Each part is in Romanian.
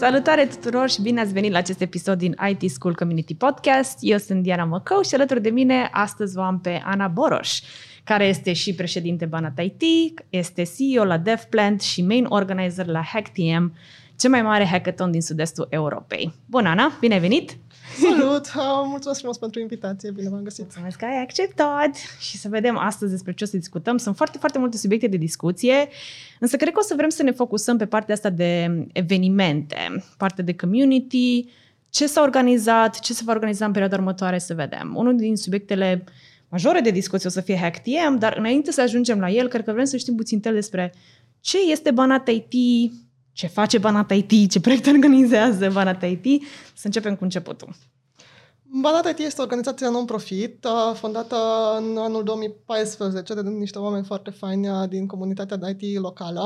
Salutare tuturor și bine ați venit la acest episod din IT School Community Podcast. Eu sunt Diana Măcău și alături de mine astăzi vă am pe Ana Boroș, care este și președinte Banat IT, este CEO la DevPlant și main organizer la HackTM, cel mai mare hackathon din sud-estul Europei. Bună, Ana! Bine ai venit! Salut! Uh, mulțumesc frumos pentru invitație, bine v-am găsit! Mulțumesc că ai acceptat! Și să vedem astăzi despre ce o să discutăm. Sunt foarte, foarte multe subiecte de discuție, însă cred că o să vrem să ne focusăm pe partea asta de evenimente, partea de community, ce s-a organizat, ce se va organiza în perioada următoare, să vedem. Unul din subiectele majore de discuție o să fie HackTM, dar înainte să ajungem la el, cred că vrem să știm puțin despre ce este Banat IT, ce face Banat IT, ce proiect organizează Banat IT. Să începem cu începutul. Banat IT este o organizație non-profit fondată în anul 2014 de niște oameni foarte faini din comunitatea de IT locală.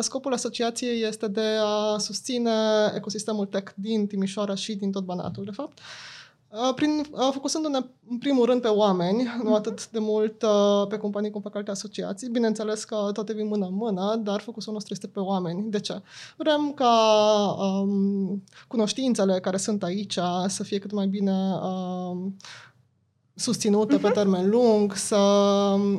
Scopul asociației este de a susține ecosistemul tech din Timișoara și din tot Banatul, de fapt. Prin, focusându-ne în primul rând pe oameni, nu mhm. atât de mult pe companii cum fac alte asociații. Bineînțeles că toate vin mână în mână, dar focusul nostru este pe oameni. De ce? Vrem ca um, cunoștințele care sunt aici să fie cât mai bine um, susținută pe mhm. termen lung, să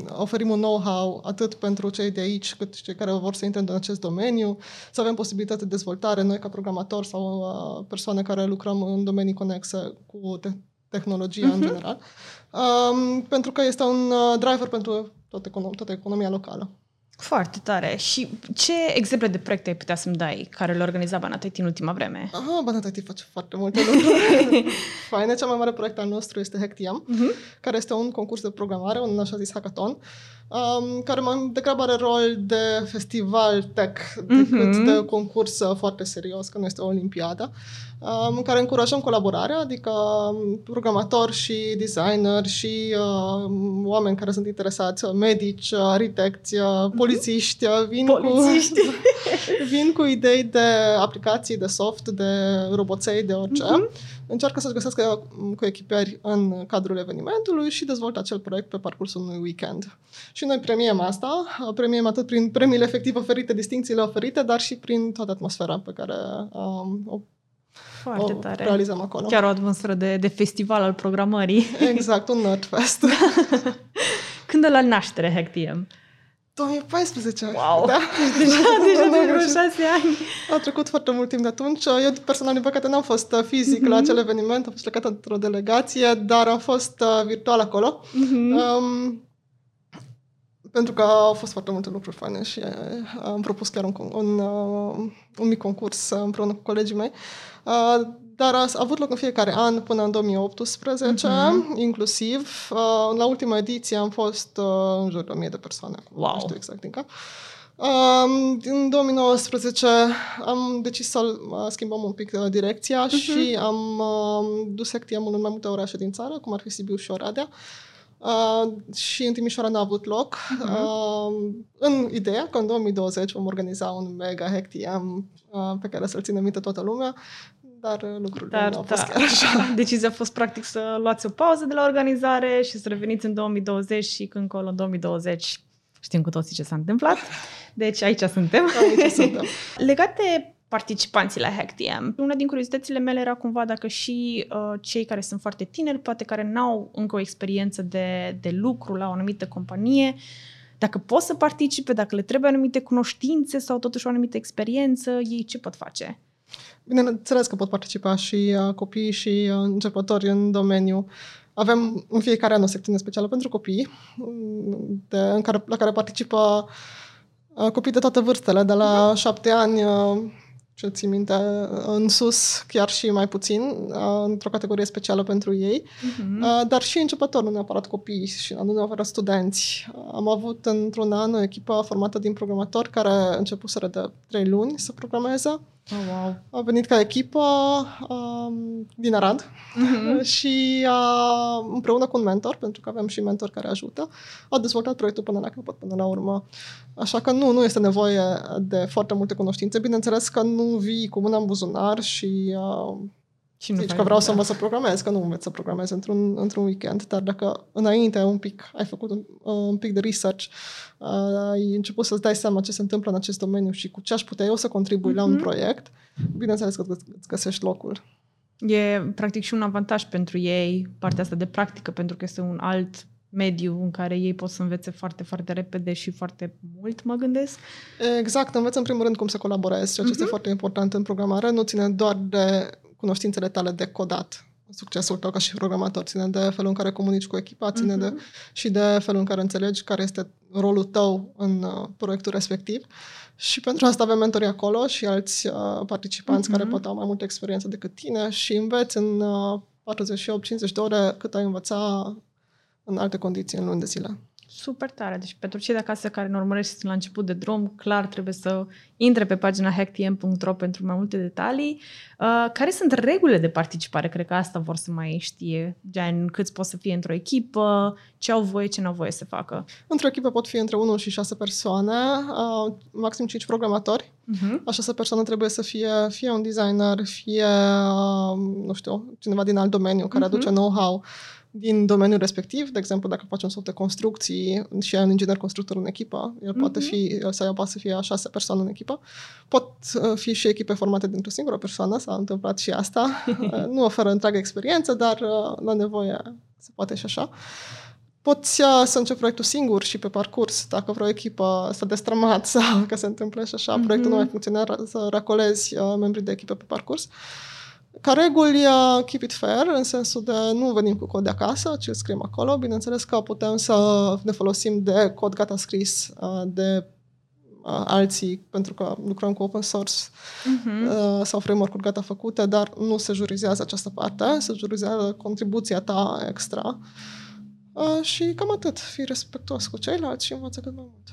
oferim un know-how atât pentru cei de aici cât și cei care vor să intre în acest domeniu, să avem posibilitate de dezvoltare noi ca programatori sau uh, persoane care lucrăm în domenii conexe cu te- tehnologia uh-huh. în mhm. general, um, pentru că este un uh, driver pentru toată, econom- toată economia locală. Foarte tare. Și ce exemple de proiecte ai putea să-mi dai care le organiza Banat în ultima vreme? Aha, Banat face foarte multe lucruri. Faine, cel mai mare proiect al nostru este HackTM, uh-huh. care este un concurs de programare, un așa zis hackathon, um, care mai degrabă are rol de festival tech decât uh-huh. de concurs foarte serios, că nu este o olimpiadă, um, în care încurajăm colaborarea, adică um, programatori și designer și uh, oameni care sunt interesați, medici, arhitecți, uh, polițiști, uh, vin, polițiști. Cu, vin cu idei de aplicații, de soft, de roboței, de orice. Uh-huh încearcă să-și găsească cu echipări în cadrul evenimentului și dezvoltă acel proiect pe parcursul unui weekend. Și noi premiem asta, premiem atât prin premiile efectiv oferite, distincțiile oferite, dar și prin toată atmosfera pe care um, o foarte o tare. realizăm acolo. Chiar o atmosferă de, de festival al programării. Exact, un Nerdfest. Când la naștere HackTM? 2014. Wow! Da? Deja, deja de vreo șase ani. A trecut foarte mult timp de atunci. Eu, personal, din păcate, n-am fost uh, fizic mm-hmm. la acel eveniment. Am fost plecat într-o delegație, dar am fost uh, virtual acolo. Mm-hmm. Um, pentru că au fost foarte multe lucruri faine și uh, am propus chiar un, un, uh, un mic concurs uh, împreună cu colegii mei. Uh, dar a avut loc în fiecare an până în 2018, uh-huh. Mhm. inclusiv. Uh, la ultima ediție am fost uh, în jur de 1000 de persoane. Wow. Nu știu exact din cap. Uh, în 2019 am decis să uh, schimbăm un pic uh, direcția uh-huh. și am uh, dus actiamul în mai multe orașe din țară, cum ar fi Sibiu și Oradea. Uh, și în Timișoara n-a avut loc. Uh-huh. Uh, în ideea că în 2020 vom organiza un mega hectiam uh, pe care să-l țină minte toată lumea dar uh, lucrurile dar, nu au fost da. chiar așa. Decizia a fost practic să luați o pauză de la organizare și să reveniți în 2020 și când încolo în 2020 știm cu toții ce s-a întâmplat. Deci aici suntem. Aici suntem. Legat de participanții la HackTM. Una din curiozitățile mele era cumva dacă și uh, cei care sunt foarte tineri, poate care n-au încă o experiență de, de lucru la o anumită companie, dacă pot să participe, dacă le trebuie anumite cunoștințe sau totuși o anumită experiență, ei ce pot face? Bineînțeles că pot participa și uh, copiii și uh, începători în domeniu. Avem în fiecare an o secțiune specială pentru copii, de, în care, la care participă uh, copii de toate vârstele, de la uh-huh. șapte ani uh, ce țin minte, în sus, chiar și mai puțin, uh, într-o categorie specială pentru ei, uh-huh. dar și începători, nu neapărat copii și nu neapărat studenți. Am avut într-un an o echipă formată din programatori care începuseră de trei luni să programeze Oh, wow. A venit ca echipă um, din Arad uh-huh. și uh, împreună cu un mentor, pentru că avem și mentor care ajută, a dezvoltat proiectul până la capăt, până la urmă. Așa că nu, nu este nevoie de foarte multe cunoștințe. Bineînțeles că nu vii cu mâna în buzunar și uh, Și nu Zici faci că vreau să da. învăț să programez, că nu înveți să programezi într-un, într-un weekend, dar dacă înainte un pic ai făcut un, un pic de research, uh, ai început să-ți dai seama ce se întâmplă în acest domeniu și cu ce aș putea eu să contribui la un Mhm. proiect, bineînțeles că îți îți găsești locul. E practic și un avantaj pentru ei, partea asta de practică, pentru că este un alt mediu în care ei pot să învețe foarte, foarte repede și foarte mult, mă gândesc. Exact, înveți în primul rând cum să colaborezi, ceea ce este Mhm. foarte important în programare. Nu ține doar de cunoștințele tale de codat. Succesul tău ca și programator ține de felul în care comunici cu echipa, ține de, Mhm. și de felul în care înțelegi care este rolul tău în uh, proiectul respectiv. Și pentru asta avem mentorii acolo și alți uh, participanți Mhm. care pot au mai multă experiență decât tine și înveți în uh, 48-50 de ore cât ai învăța în alte condiții în luni de zile. Super tare. Deci pentru cei de acasă care ne urmăresc și sunt la început de drum, clar trebuie să intre pe pagina hacktm.ro pentru mai multe detalii. Uh, care sunt regulile de participare? Cred că asta vor să mai știe. Gen, câți pot să fie într-o echipă, ce au voie, ce nu au voie să facă. Într-o echipă pot fi între 1 și 6 persoane, uh, maxim 5 programatori. Uh-huh. Această persoană trebuie să fie fie un designer, fie, uh, nu știu, cineva din alt domeniu care Mhm. aduce know-how din domeniul respectiv. De exemplu, dacă faci un soft de construcții și ai un inginer constructor în echipă, el poate Mhm. fi, sau ea poate să fie a șase persoane în echipă. Pot uh, fi și echipe formate dintr-o singură persoană, s-a întâmplat și asta. Uh, nu oferă întreagă experiență, dar uh, la nevoie se poate și așa. Poți uh, să începi proiectul singur și pe parcurs, dacă vreo echipă s-a destrămat sau că se întâmplă și așa, Mhm. proiectul nu mai funcționează, să racolezi uh, membrii de echipă pe parcurs. Ca reguli, uh, keep it fair, în sensul de nu venim cu cod de acasă, ci îl scriem acolo. Bineînțeles că putem să ne folosim de cod gata scris uh, de uh, alții, pentru că lucrăm cu open source Uh-huh. uh, sau framework-uri gata făcute, dar nu se jurizează această parte, se jurizează contribuția ta extra. Uh, și cam atât. Fii respectuos cu ceilalți și învață cât mai mult.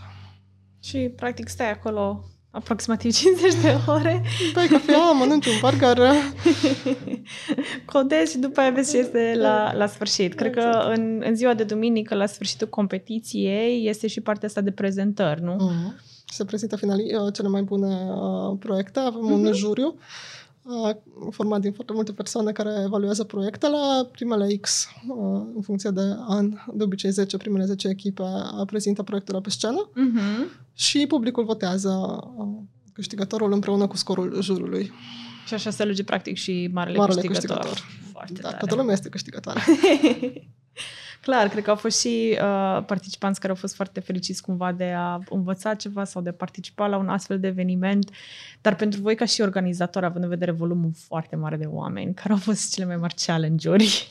Și practic stai acolo aproximativ 50 de ore, Bei cafea, mănânci un burger. codezi și după aia vezi ce este la, la sfârșit. Cred că în, în ziua de duminică, la sfârșitul competiției, este și partea asta de prezentări, nu? Mm. Se prezintă finalii uh, cele mai bune uh, proiecte. Avem un Mhm. juriu uh, format din foarte multe persoane care evaluează proiectele. Primele X, uh, în funcție de an, de obicei 10, primele 10 echipe uh, prezintă proiectele pe scenă Uh-huh. și publicul votează uh, câștigătorul împreună cu scorul jurului. Și așa se alege practic și marele, Marele câștigător. câștigător. Foarte Da, tare. toată lumea este câștigătoare. Clar, cred că au fost și uh, participanți care au fost foarte fericiți cumva de a învăța ceva sau de a participa la un astfel de eveniment. Dar pentru voi ca și organizator, având în vedere volumul foarte mare de oameni, care au fost cele mai mari challenge-uri?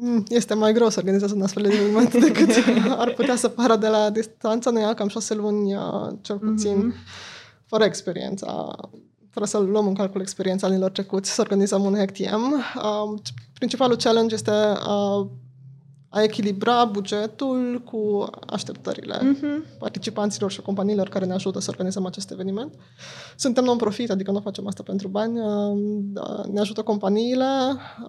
Mm, Este mai greu să organizezi un astfel de eveniment decât ar putea să pară de la distanță. Ne ia cam șase luni, uh, cel puțin, Mhm. fără experiența, fără să luăm în calcul experiența anilor trecuți, să organizăm un HackTM. Uh, principalul challenge este uh, a echilibra bugetul cu așteptările Mhm. participanților și companiilor care ne ajută să organizăm acest eveniment. Suntem non-profit, adică nu facem asta pentru bani. uh, da, Ne ajută companiile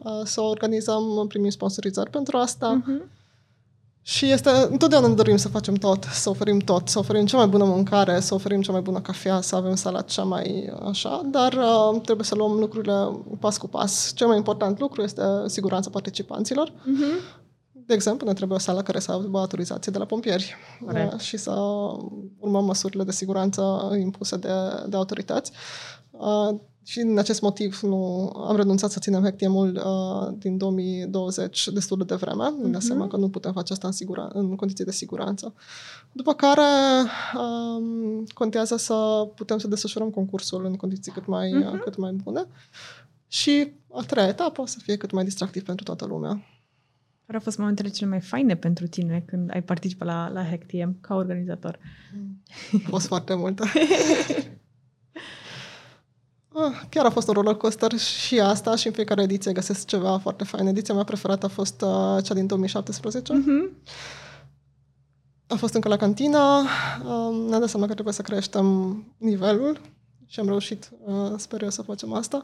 uh, să organizăm, primim sponsorizări pentru asta. Mhm. Și este, întotdeauna ne dorim să facem tot, să oferim tot, să oferim cea mai bună mâncare, să oferim cea mai bună cafea, să avem sala cea mai așa, dar uh, trebuie să luăm lucrurile pas cu pas. Cel mai important lucru este siguranța participanților. Mhm. De exemplu, ne trebuie o sală care să aibă autorizație de la pompieri Corect. uh, și să urmăm măsurile de siguranță impuse de, de autorități. Uh, și din acest motiv nu am renunțat să ținem HackTM-ul uh, din 2020 destul de devreme. Mm-hmm. Ne dăm seama că nu putem face asta în, sigura- în condiții de siguranță. După care um, contează să putem să desfășurăm concursul în condiții cât mai, Mhm. uh, cât mai bune. Și a treia etapă să fie cât mai distractiv pentru toată lumea. Care au fost momentele cele mai faine pentru tine când ai participat la, la HackTM ca organizator? A fost foarte multă. Ah, Chiar a fost un roller coaster și asta și în fiecare ediție găsesc ceva foarte fain. Ediția mea preferată a fost uh, cea din 2017. Mhm. A fost încă la cantina. Um, ne-am dat seama că trebuie să creștem nivelul și am reușit, uh, sper eu, să facem asta.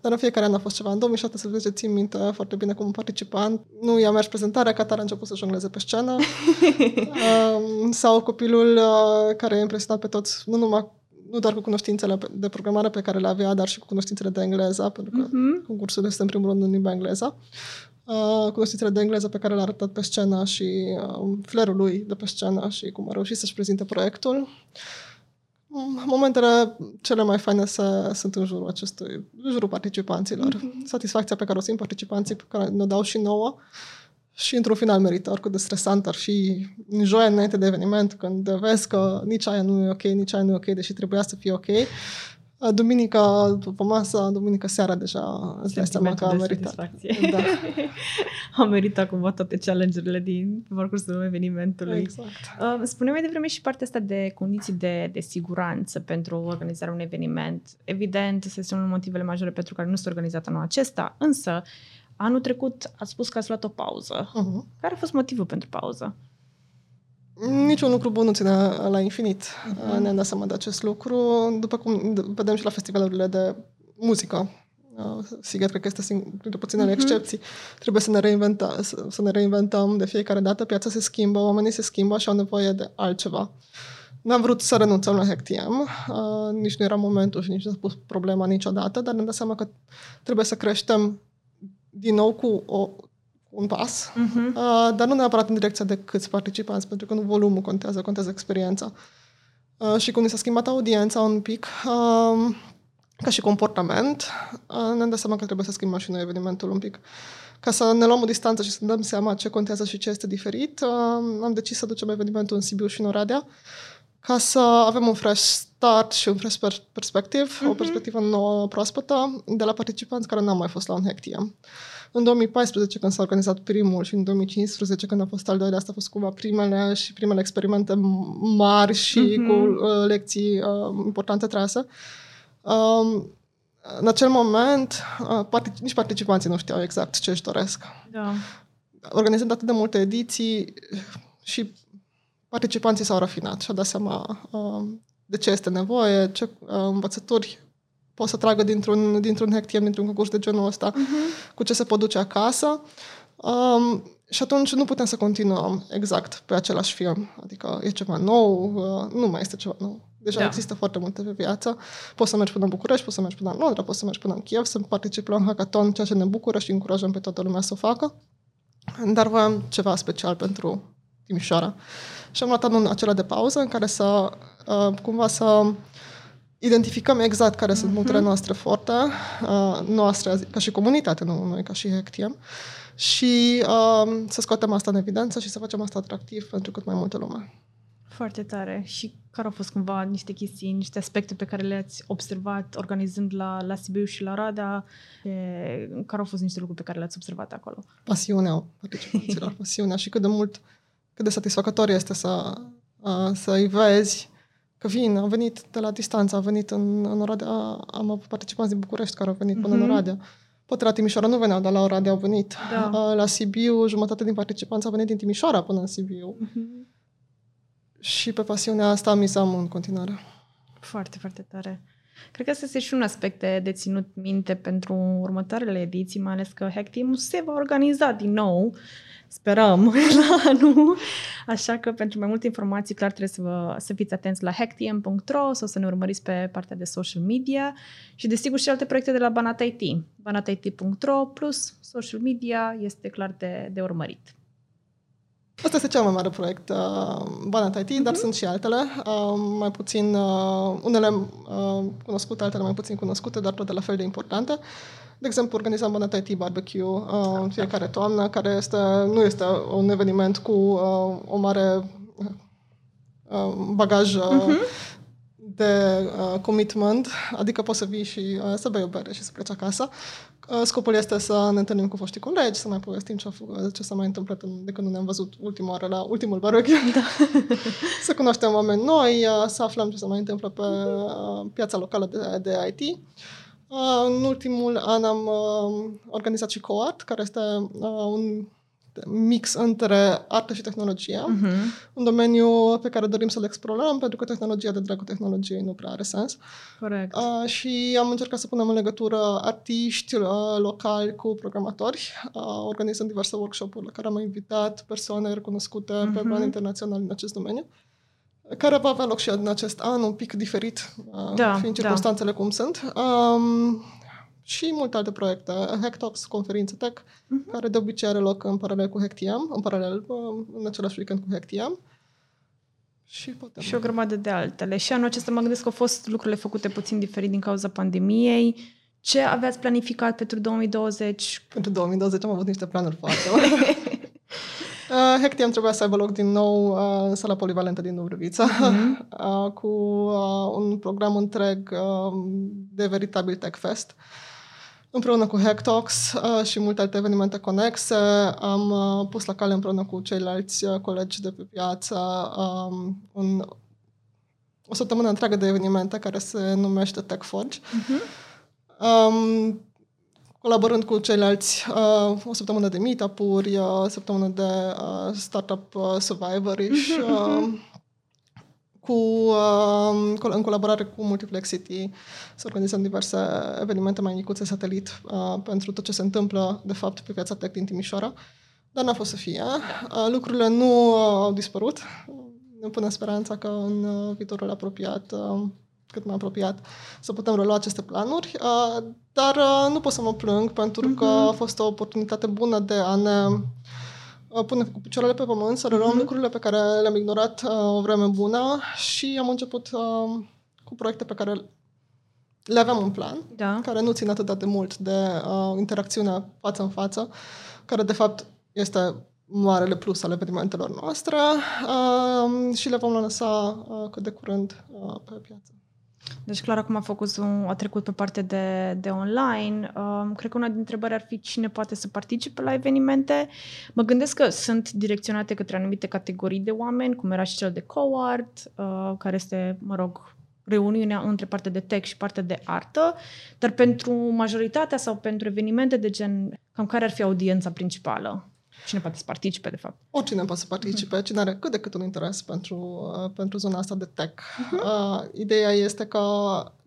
Dar în fiecare an a fost ceva. În 2017 țin minte foarte bine cum participant. Nu i-a mers prezentarea, Qatar a început să jongleze pe scenă. um, sau copilul uh, care a impresionat pe toți, nu numai nu doar cu cunoștințele de programare pe care le avea, dar și cu cunoștințele de engleză, pentru că uh-huh. concursul este în primul rând în limba engleză. Uh, cunoștințele de engleză pe care le-a arătat pe scenă și uh, flerul lui de pe scenă și cum a reușit să-și prezinte proiectul. Momentele cele mai faine se, sunt în jurul acestui, în jurul participanților. Mm-hmm. Satisfacția pe care o simt participanții, pe care ne dau și nouă. Și într-un final merită, oricât de stresant ar fi în joia înainte de eveniment, când vezi că nici aia nu e ok, nici aia nu e ok, deși trebuia să fie ok. Duminica după masă, duminica seara deja îți dai seama că a meritat. Da. a meritat cumva toate challenge-urile din parcursul evenimentului. Exact. Uh, spune mai devreme și partea asta de condiții de, de siguranță pentru organizarea unui eveniment. Evident, este unul motivele majore pentru care nu s-a organizat anul acesta, însă anul trecut ați spus că ați luat o pauză. Uh-huh. Care a fost motivul pentru pauză? Niciun lucru bun nu ține la infinit. Uh-huh. Ne-am dat seama de acest lucru. După cum vedem și la festivalurile de muzică, uh, Sigur, cred că este printre puținele uh-huh. excepții. Trebuie să ne, reinventa, să, să ne reinventăm de fiecare dată. Piața se schimbă, oamenii se schimbă și au nevoie de altceva. N-am vrut să renunțăm la HackTM, uh, nici nu era momentul și nici nu s-a pus problema niciodată, dar ne-am dat seama că trebuie să creștem din nou cu o un pas, uh-huh. uh, dar nu neapărat în direcția de câți participanți, pentru că nu volumul contează, contează experiența. Uh, și cum ni s-a schimbat audiența un pic, uh, ca și comportament, uh, ne-am dat seama că trebuie să schimbăm și noi evenimentul un pic. Ca să ne luăm o distanță și să ne dăm seama ce contează și ce este diferit, uh, am decis să ducem evenimentul în Sibiu și în Oradea, ca să avem un fresh start și un fresh perspective, uh-huh. o mhm. perspectivă nouă, proaspătă, de la participanți care n-au mai fost la un Hactium. În 2014, când s-a organizat primul și în 2015, când a fost al doilea, asta a fost cumva primele și primele experimente mari și uh-huh. cu uh, lecții uh, importante trase. Um, în acel moment, uh, partic- nici participanții nu știau exact ce își doresc. Da. Organizând atât de multe ediții și participanții s-au rafinat și au dat seama uh, de ce este nevoie, ce uh, învățături pot să tragă dintr-un, dintr-un hectiem, dintr-un concurs de genul ăsta, uh-huh. cu ce se pot duce acasă. Um, și atunci nu putem să continuăm exact pe același film. Adică e ceva nou, uh, nu mai este ceva nou. Deja da. există foarte multe pe viață. Poți să mergi până în București, poți să mergi până în Londra, poți să mergi până în Kiev, să participi la un hackathon, ceea ce ne bucură și încurajăm pe toată lumea să o facă. Dar voiam ceva special pentru Timișoara. Și am luat anul acela de pauză în care să uh, cumva să identificăm exact care uh-huh. sunt mhm. punctele noastre forte, uh, noastre ca și comunitate, nu noi ca și Hectiem, și uh, să scoatem asta în evidență și să facem asta atractiv pentru cât mai multă lume. Foarte tare. Și care au fost cumva niște chestii, niște aspecte pe care le-ați observat organizând la, la Sibiu și la Rada? E, care au fost niște lucruri pe care le-ați observat acolo? Pasiunea participanților, pasiunea și cât de mult, cât de satisfăcător este să, uh, să-i vezi că vin, au venit de la distanță, au venit în, în Oradea, am avut participanți din București care au venit până mm-hmm. în mhm. Oradea. Poate la Timișoara nu veneau, dar la Oradea au venit. Da. La Sibiu, jumătate din participanți au venit din Timișoara până în Sibiu. Mm-hmm. Și pe pasiunea asta mizam în continuare. Foarte, foarte tare. Cred că asta este și un aspect de, de ținut minte pentru următoarele ediții, mai ales că Hack Team se va organiza din nou Sperăm la anul. Așa că pentru mai multe informații, clar trebuie să, vă, să fiți atenți la hacktm.ro sau să ne urmăriți pe partea de social media și desigur și alte proiecte de la Banat IT. banatit.ro plus social media este clar de, de urmărit. Asta este cel mai mare proiect, uh, Banat IT, uh-huh. dar mhm. sunt și altele, uh, mai puțin, uh, unele uh, cunoscute, altele mai puțin cunoscute, dar toate la fel de importante. De exemplu, organizăm Bonnet IT Barbecue uh, în fiecare toamnă, care este, nu este un eveniment cu uh, o mare uh, bagaj uh, uh-huh. de uh, commitment, adică poți să vii și uh, să bei o bere și să pleci acasă. Uh, scopul este să ne întâlnim cu foștii colegi, să mai povestim ce, ce s-a mai întâmplat de când nu ne-am văzut ultima oară la ultimul barbecue. Da. să cunoaștem oameni noi, uh, să aflăm ce se mai întâmplă pe uh, piața locală de, de IT. În ultimul an am organizat și COART, care este un mix între artă și tehnologie, uh-huh. un domeniu pe care dorim să-l explorăm, pentru că tehnologia de dragul tehnologiei nu prea are sens. Corect. Uh, și am încercat să punem în legătură artiști uh, locali cu programatori, uh, organizând diverse workshop-uri la care am invitat persoane recunoscute uh-huh. pe plan internațional în acest domeniu. care va avea loc și în acest an, un pic diferit, uh, Da, fiind da. circunstanțele cum sunt. Um, și multe alte proiecte. Hacktalks, conferință tech, Mhm. care de obicei are loc în paralel cu HackTM, în paralel, um, în același weekend cu HackTM. Și putem. Și o grămadă de altele. Și anul acesta mă gândesc că au fost lucrurile făcute puțin diferit din cauza pandemiei. Ce aveați planificat pentru 2020? Pentru 2020 am avut niște planuri foarte mari. Uh, HackTM trebuia să aibă loc din nou uh, în sala polivalentă din Dubrovița, Mhm. uh, cu uh, un program întreg uh, de veritabil Tech Fest. Împreună cu Hacktalks uh, și multe alte evenimente conexe, am uh, pus la cale împreună cu ceilalți uh, colegi de pe piață um, un, o săptămână întreagă de evenimente care se numește TechForge. Mhm. Um, colaborând cu ceilalți, uh, o săptămână de meetup-uri, uh, o săptămână de uh, startup uh, survivor-ish, uh, cu, uh, col- în colaborare cu Multiplexity, să organizăm diverse evenimente mai micuțe satelit uh, pentru tot ce se întâmplă, de fapt, pe piața tech din Timișoara. Dar n-a fost să fie. Uh, lucrurile nu uh, au dispărut. Ne punem speranța că în uh, viitorul apropiat uh, cât mai apropiat, să putem relua aceste planuri, uh, dar uh, nu pot să mă plâng pentru că a fost o oportunitate bună de a ne uh, pune cu picioarele pe pământ, să reluăm lucrurile pe care le-am ignorat uh, o vreme bună și am început uh, cu proiecte pe care le aveam în plan, Da. care nu țin atât de mult de uh, interacțiunea față în față, care de fapt este marele plus al evenimentelor noastre uh, și le vom lansa uh, cât de curând uh, pe piață. Deci clar acum a făcut un, a trecut pe partea de, de online. Um, cred că una dintre întrebări ar fi cine poate să participe la evenimente. Mă gândesc că sunt direcționate către anumite categorii de oameni, cum era și cel de co-art, uh, care este, mă rog, reuniunea între partea de tech și partea de artă, dar pentru majoritatea sau pentru evenimente de gen, cam care ar fi audiența principală? Cine poate să participe, de fapt? Oricine poate să participe, cine are cât de cât un interes pentru, uh, pentru zona asta de tech. Uh, ideea este că,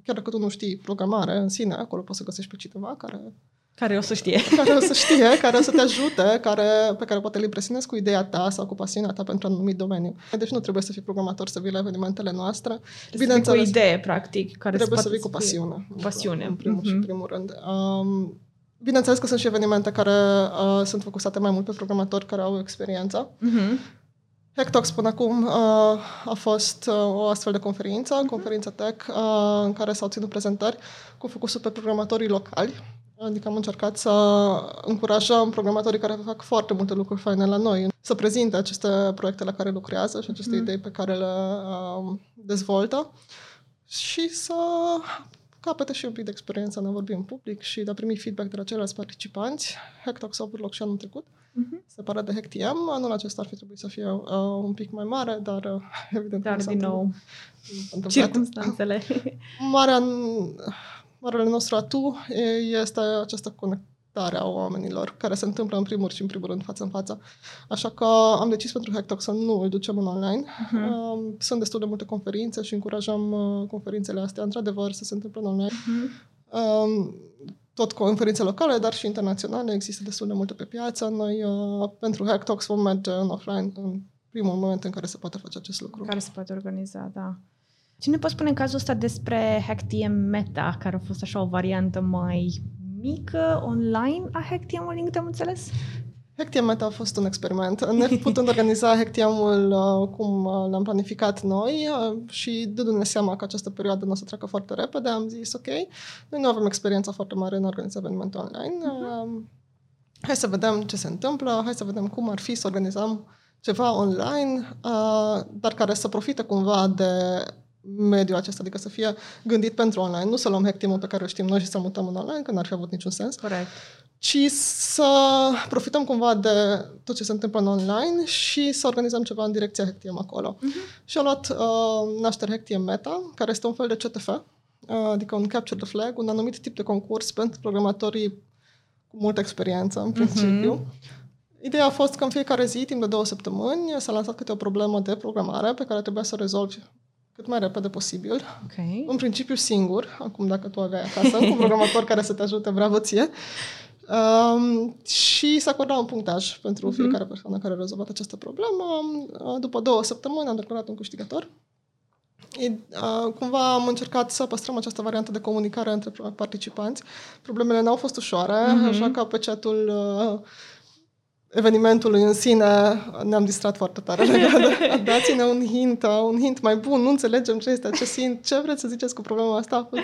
chiar dacă tu nu știi programare în sine, acolo poți să găsești pe cineva care, Care o să știe. care o să știe, care o să te ajute, care, pe care poate îl impresionezi cu ideea ta sau cu pasiunea ta pentru un anumit domeniu. Deci nu trebuie să fii programator să vii la evenimentele noastre. Trebuie să fii cu o idee, practic. Care trebuie să poate vii cu fie- pasiune. Cu pasiune. În primul și Mhm. în primul rând. Um, bineînțeles că sunt și evenimente care uh, sunt focusate mai mult pe programatori care au experiență. Mhm. Hacktalks până acum uh, a fost uh, o astfel de conferință, conferință tech, uh, în care s-au ținut prezentări cu focusul pe programatorii locali. Adică am încercat să încurajăm programatorii care fac foarte multe lucruri faine la noi să prezinte aceste proiecte la care lucrează și aceste idei pe care le uh, dezvoltă și să capete și un pic de experiență în a vorbi în public și de a primi feedback de la ceilalți participanți. Hacktalks a avut loc și anul trecut Mhm. separat de HackTM. Anul acesta ar fi trebuit să fie uh, un pic mai mare, dar uh, evident Dar, nu s-a din nou, întâmplat. circumstanțele. Marea, marele nostru atu e- este această conectare a oamenilor, care se întâmplă în primul și în primul rând față în față. Așa că am decis pentru Hacktalk să nu îl ducem în online. Mhm. Um, Sunt destul de multe conferințe și încurajăm uh, conferințele astea, într-adevăr, să se întâmple în online. Mhm. Um, tot conferințe locale, dar și internaționale. Există destul de multe pe piață. Noi, uh, pentru Hacktalks, vom merge în offline în primul moment în care se poate face acest lucru. Care se poate organiza, da. Ce ne poți spune în cazul ăsta despre HackTM Meta, care a fost așa o variantă mai mică online a HackTM-ului, din câte am înțeles? HackTM Meta a fost un experiment. Ne putând organiza HackTM-ul uh, cum uh, l-am planificat noi uh, și dându-ne seama că această perioadă nu o să treacă foarte repede, am zis ok, noi nu avem experiența foarte mare în a organiza evenimente online. Uh, hai să vedem ce se întâmplă, hai să vedem cum ar fi să organizăm ceva online, uh, dar care să profite cumva de mediul acesta, adică să fie gândit pentru online, nu să luăm HackTM-ul pe care îl știm noi și să mutăm în online, că n-ar fi avut niciun sens Corect. ci să profităm cumva de tot ce se întâmplă în online și să organizăm ceva în direcția HackTM acolo. Uh-huh. Și am luat uh, naștere HackTM Meta, care este un fel de CTF, uh, adică un Capture the Flag, un anumit tip de concurs pentru programatorii cu multă experiență, în principiu. Uh-huh. Ideea a fost că în fiecare zi, timp de două săptămâni, s-a lansat câte o problemă de programare pe care trebuia să o rezolvi cât mai repede posibil. Ok. În principiu singur, acum dacă tu aveai acasă un programator care să te ajute, bravo ție. Um, și se acorda un punctaj pentru Mhm. fiecare persoană care a rezolvat această problemă. Uh, După două săptămâni am declarat un câștigător E, uh, cumva am încercat să păstrăm această variantă de comunicare între participanți. Problemele n-au fost ușoare, mm-hmm. așa că pe chatul uh, evenimentului în sine ne-am distrat foarte tare legat de dați-ne un hint, un hint mai bun, nu înțelegem ce este acest hint, ce vreți să ziceți cu problema asta, a fost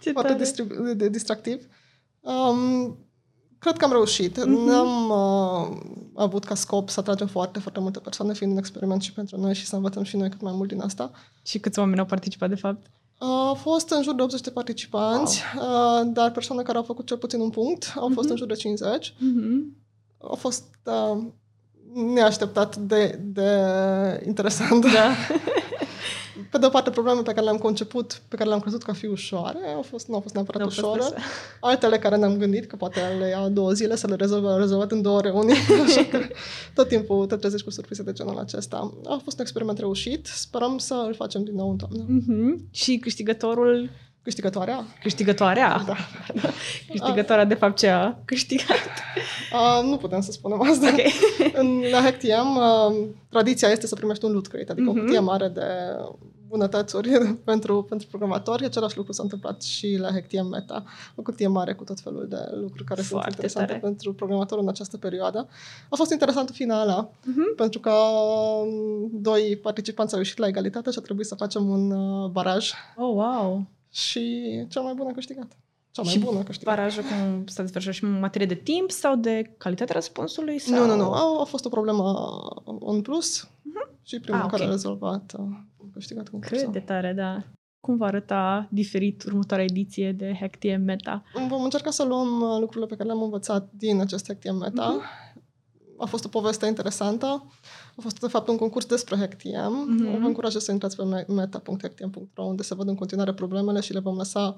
ce foarte distri- de distractiv. Um, cred că am reușit. Mm-hmm. Ne-am uh, avut ca scop să atragem foarte, foarte multe persoane, fiind un experiment și pentru noi și să învățăm și noi cât mai mult din asta. Și câți oameni au participat, de fapt? Au fost în jur de 80 de participanți, wow. uh, dar persoane care au făcut cel puțin un punct au mm-hmm. fost în jur de 50. Mm-hmm a fost uh, neașteptat de, de interesant. Da. Pe de o parte, probleme pe care le-am conceput, pe care le-am crezut că fi ușoare, au fost, nu au fost neapărat ușoare. Fost Altele care ne-am gândit că poate le ia două zile să le rezolvă, au rezolvat în două reuniuni. Așa că tot timpul te trezești cu surprize de genul acesta. A fost un experiment reușit. Sperăm să îl facem din nou în toamnă. Mm-hmm. Și câștigătorul Câștigătoarea? Câștigătoarea? Da. Câștigătoarea, de fapt, ce a câștigat? Uh, nu putem să spunem asta. Okay. în, la HackTM, uh, tradiția este să primești un loot crate, adică uh-huh. o cutie mare de bunătățuri pentru, pentru programatori. Același lucru s-a întâmplat și la HackTM Meta. O cutie mare cu tot felul de lucruri care Foarte sunt interesante tare. pentru programatori în această perioadă. A fost interesant finala, uh-huh. pentru că um, doi participanți au ieșit la egalitate și a trebuit să facem un uh, baraj. Oh, wow! Și cea mai bună a câștigat. Cea mai și bună a câștigat. barajul cum s-a desfășurat și în materie de timp sau de calitatea răspunsului? Sau... Nu, nu, nu. A, a fost o problemă în plus uh-huh. și primul ah, okay. care a rezolvat a câștigat concursul. Cât de tare, da. Cum va arăta diferit următoarea ediție de HackTM Meta? Vom încerca să luăm uh, lucrurile pe care le-am învățat din acest HackTM Meta. Uh-huh. A fost o poveste interesantă. A fost, de fapt, un concurs despre HackTM. Mm-hmm. Vă încurajez să intrați pe meta.hackTM.ro unde se văd în continuare problemele și le vom lăsa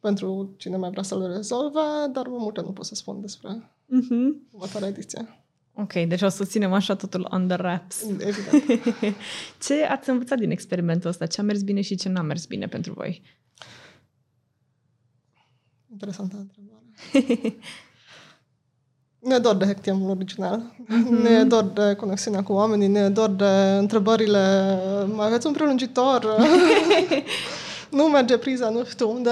pentru cine mai vrea să le rezolve, dar multe nu pot să spun despre mm-hmm. următoarea ediție. Ok, deci o să ținem așa totul under wraps. Evident. ce ați învățat din experimentul ăsta? Ce a mers bine și ce n-a mers bine pentru voi? Interesantă întrebare. Ne dor de hectiemul original, mm-hmm. ne dor de conexiunea cu oamenii, ne dor de întrebările, mai aveți un prelungitor? nu merge priza, nu știu unde.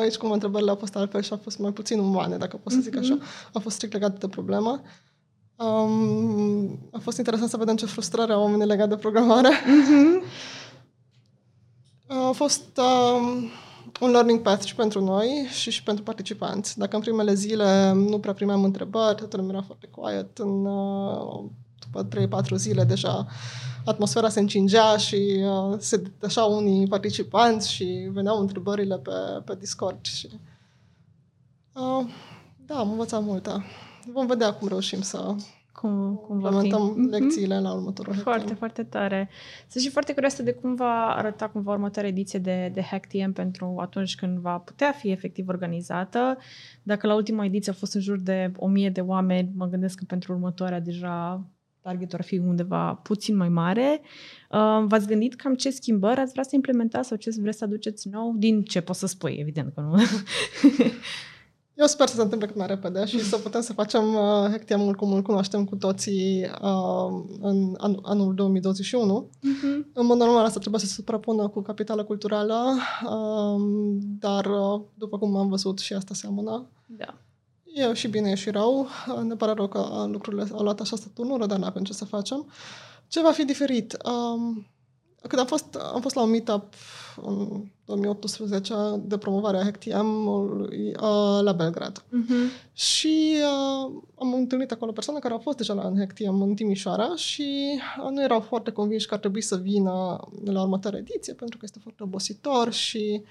Aici cum întrebările au fost altfel și au fost mai puțin umane, dacă pot să zic mm-hmm. așa. Au fost strict legate de problemă. Um, a fost interesant să vedem ce frustrare au oamenii legate de programare. Mm-hmm. a fost... Um, un learning path și pentru noi și și pentru participanți. Dacă în primele zile nu prea primeam întrebări, totul lumea era foarte quiet, în, uh, după 3-4 zile deja atmosfera se încingea și uh, se detașau unii participanți și veneau întrebările pe, pe Discord. Și, uh, da, am învățat multe. Vom vedea cum reușim să cum, cum va fi. Mhm. lecțiile mm-hmm. la următorul Foarte, hack foarte tare. Sunt și foarte curioasă de cum va arăta cumva următoarea ediție de, de HackTM pentru atunci când va putea fi efectiv organizată. Dacă la ultima ediție a fost în jur de 1000 de oameni, mă gândesc că pentru următoarea deja targetul ar fi undeva puțin mai mare. Uh, v-ați gândit cam ce schimbări ați vrea să implementați sau ce vreți să aduceți nou? Din ce poți să spui, evident că nu. Eu sper să se întâmple cât mai repede și să putem să facem uh, Hectiamul cum îl cunoaștem cu toții uh, în an, anul 2021. Uh-huh. Mhm. În mod normal asta trebuie să se suprapună cu capitala culturală, uh, dar uh, după cum am văzut și asta seamănă. Da. E și bine, e și rău. Uh, ne pare rău că lucrurile au luat așa turnură, dar n-avem ce să facem. Ce va fi diferit? Um, când am fost, am fost la un meetup în 2018 de promovare a HackTM uh, la Belgrad. Uh-huh. Și uh, am întâlnit acolo persoane care au fost deja la HackTM în Timișoara și uh, nu erau foarte convinși că ar trebui să vină la următoarea ediție pentru că este foarte obositor și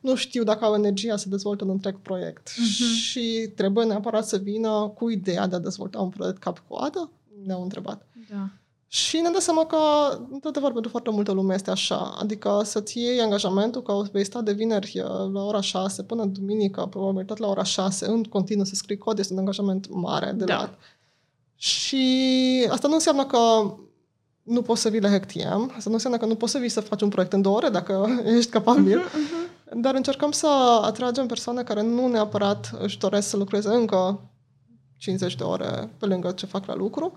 nu știu dacă au energia să dezvolte un întreg proiect. Uh-huh. Și trebuie neapărat să vină cu ideea de a dezvolta un proiect cap-coadă? Ne-au întrebat. Da. Și ne dăm seama că, într-adevăr, pentru foarte multă lume este așa. Adică să-ți iei angajamentul că vei sta de vineri uh, la ora 6 până duminică, probabil tot la ora 6, în continuu să scrii cod, este un angajament mare de da. luat. Și asta nu înseamnă că nu poți să vii la HackTM, asta nu înseamnă că nu poți să vii să faci un proiect în două ore dacă ești capabil, uh-huh, uh-huh. dar încercăm să atragem persoane care nu neapărat își doresc să lucreze încă 50 de ore pe lângă ce fac la lucru,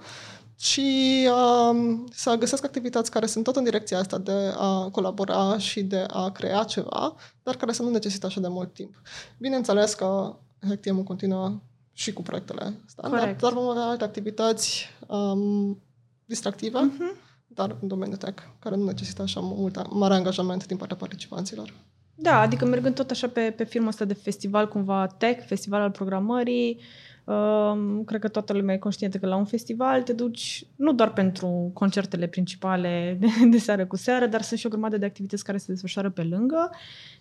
și um, să găsesc activități care sunt tot în direcția asta de a colabora și de a crea ceva, dar care să nu necesită așa de mult timp. Bineînțeles că HackTM continuă și cu proiectele standard, dar vom avea alte activități um, distractive, uh-huh. dar în domeniul tech, care nu necesită așa mult, mare angajament din partea participanților. Da, adică mergând tot așa pe, pe filmul ăsta de festival, cumva tech, festival al programării, uh, Uh, cred că toată lumea e conștientă că la un festival te duci nu doar pentru concertele principale de, de seară cu seară, dar sunt și o grămadă de activități care se desfășoară pe lângă,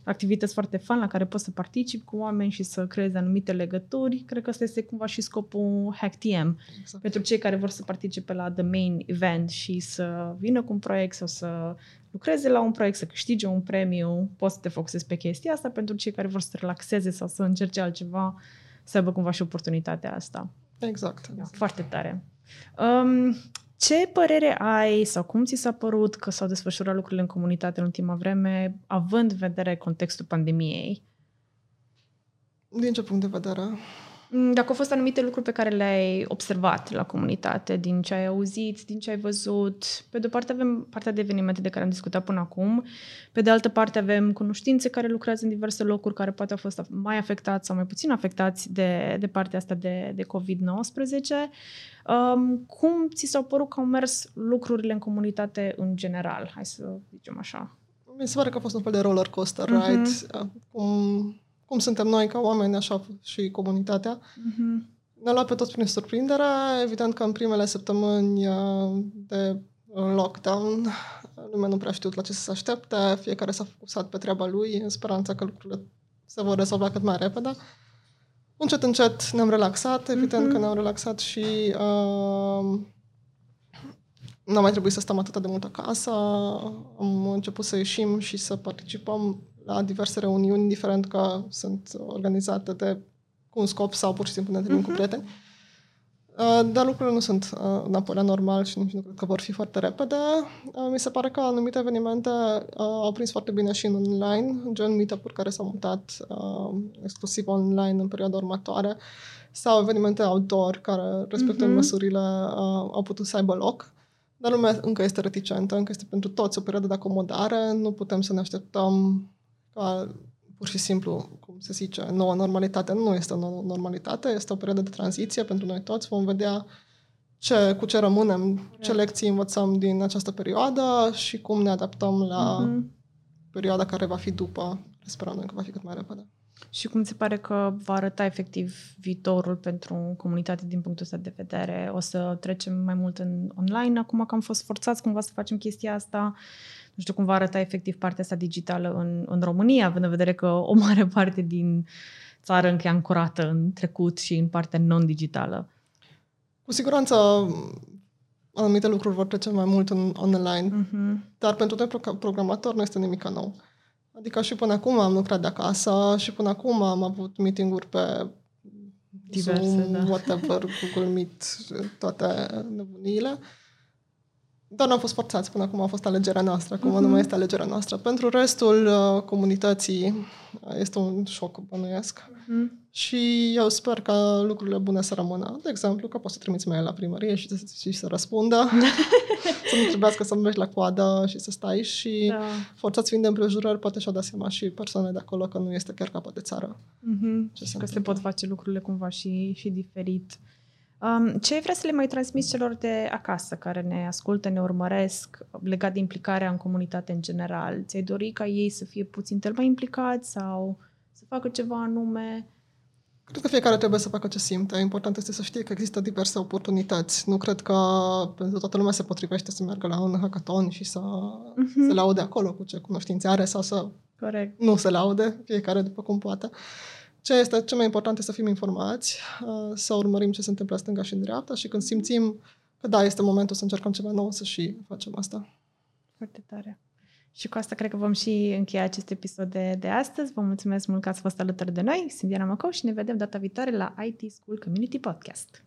activități foarte fun la care poți să participi cu oameni și să creezi anumite legături. Cred că ăsta este cumva și scopul HackTM. Exact. Pentru cei care vor să participe la the main event și să vină cu un proiect sau să lucreze la un proiect, să câștige un premiu, poți să te focusezi pe chestia asta. Pentru cei care vor să te relaxeze sau să încerce altceva, să aibă cumva și oportunitatea asta. Exact. Da, foarte tare. Um, ce părere ai sau cum ți s-a părut că s-au desfășurat lucrurile în comunitate în ultima vreme, având în vedere contextul pandemiei? Din ce punct de vedere? Mm, dacă au fost anumite lucruri pe care le-ai observat la comunitate, din ce ai auzit, din ce ai văzut. Pe de o parte avem partea de evenimente de care am discutat până acum, pe de altă parte avem cunoștințe care lucrează în diverse locuri care poate au fost mai afectați sau mai puțin afectați de, de partea asta de, de COVID-19. Um, cum ți s-au părut că au mers lucrurile în comunitate în general? Hai să zicem așa. Mi se pare că a fost un fel de roller coaster, uh-huh. right? Cum cum suntem noi ca oameni, așa și comunitatea. Mm-hmm. Ne-a luat pe toți prin surprindere. Evident că în primele săptămâni uh, de lockdown, lumea nu prea știut la ce să se aștepte, fiecare s-a focusat pe treaba lui, în speranța că lucrurile se vor rezolva cât mai repede. Încet, încet ne-am relaxat, evident mm-hmm. că ne-am relaxat și uh, nu mai trebuit să stăm atât de mult acasă. Am început să ieșim și să participăm la diverse reuniuni, indiferent că sunt organizate de cu un scop sau pur și simplu ne întâlnim uh-huh. cu mhm. prieteni. Uh, dar lucrurile nu sunt uh, înapoi la normal și nici nu cred că vor fi foarte repede. Uh, mi se pare că anumite evenimente au prins foarte bine și în online, gen meetup-uri care s-au mutat exclusiv online în perioada următoare sau evenimente outdoor care, respectând uh-huh. măsurile, au putut să aibă loc. Dar lumea încă este reticentă, încă este pentru toți o perioadă de acomodare, nu putem să ne așteptăm ca pur și simplu, cum se zice, noua normalitate nu este o nouă normalitate, este o perioadă de tranziție pentru noi toți. Vom vedea ce, cu ce rămânem, ce lecții învățăm din această perioadă și cum ne adaptăm la mm-hmm. perioada care va fi după. Sperăm noi că va fi cât mai repede. Și cum ți se pare că va arăta efectiv viitorul pentru comunitate din punctul ăsta de vedere? O să trecem mai mult în online acum că am fost forțați cumva să facem chestia asta nu știu cum va arăta efectiv partea asta digitală în, în România, având în vedere că o mare parte din țară încă e ancorată în trecut și în partea non-digitală. Cu siguranță anumite lucruri vor trece mai mult în online, uh-huh. dar pentru noi programator nu este nimic nou. Adică și până acum am lucrat de acasă și până acum am avut meeting-uri pe Diverse, Zoom, da. whatever, Google Meet, toate nebuniile. Dar nu am fost forțați până acum, a fost alegerea noastră, acum uh-huh. nu mai este alegerea noastră. Pentru restul uh, comunității uh, este un șoc, bănuiesc. Uh-huh. Și eu sper că lucrurile bune să rămână. De exemplu, că poți să trimiți mail la primărie și, și să răspundă. să nu trebuiască să mergi la coadă și să stai. Și da. forțați fiind de împrejurări, poate și-au dat seama și persoanele de acolo că nu este chiar capăt de țară. Uh-huh. Ce se că se pot face lucrurile cumva și, și diferit. Um, ce vrea să le mai transmiți celor de acasă care ne ascultă, ne urmăresc, legat de implicarea în comunitate în general? Ți-ai dori ca ei să fie puțin mai implicați sau să facă ceva anume? Cred că fiecare trebuie să facă ce simte. Important este să știe că există diverse oportunități. Nu cred că pentru toată lumea se potrivește să meargă la un hackathon și să uh-huh. se laude acolo cu ce cunoștințe are sau să Corect. nu se laude, fiecare după cum poate. Uh, ce este ce mai important este să fim informați, uh, să urmărim ce se întâmplă stânga și în dreapta și când simțim că da, este momentul să încercăm ceva nou, să și facem asta. Foarte tare. Și cu asta cred că vom și încheia acest episod de, de astăzi. Vă mulțumesc mult că ați fost alături de noi. Sunt Diana Măcou și ne vedem data viitoare la IT School Community Podcast.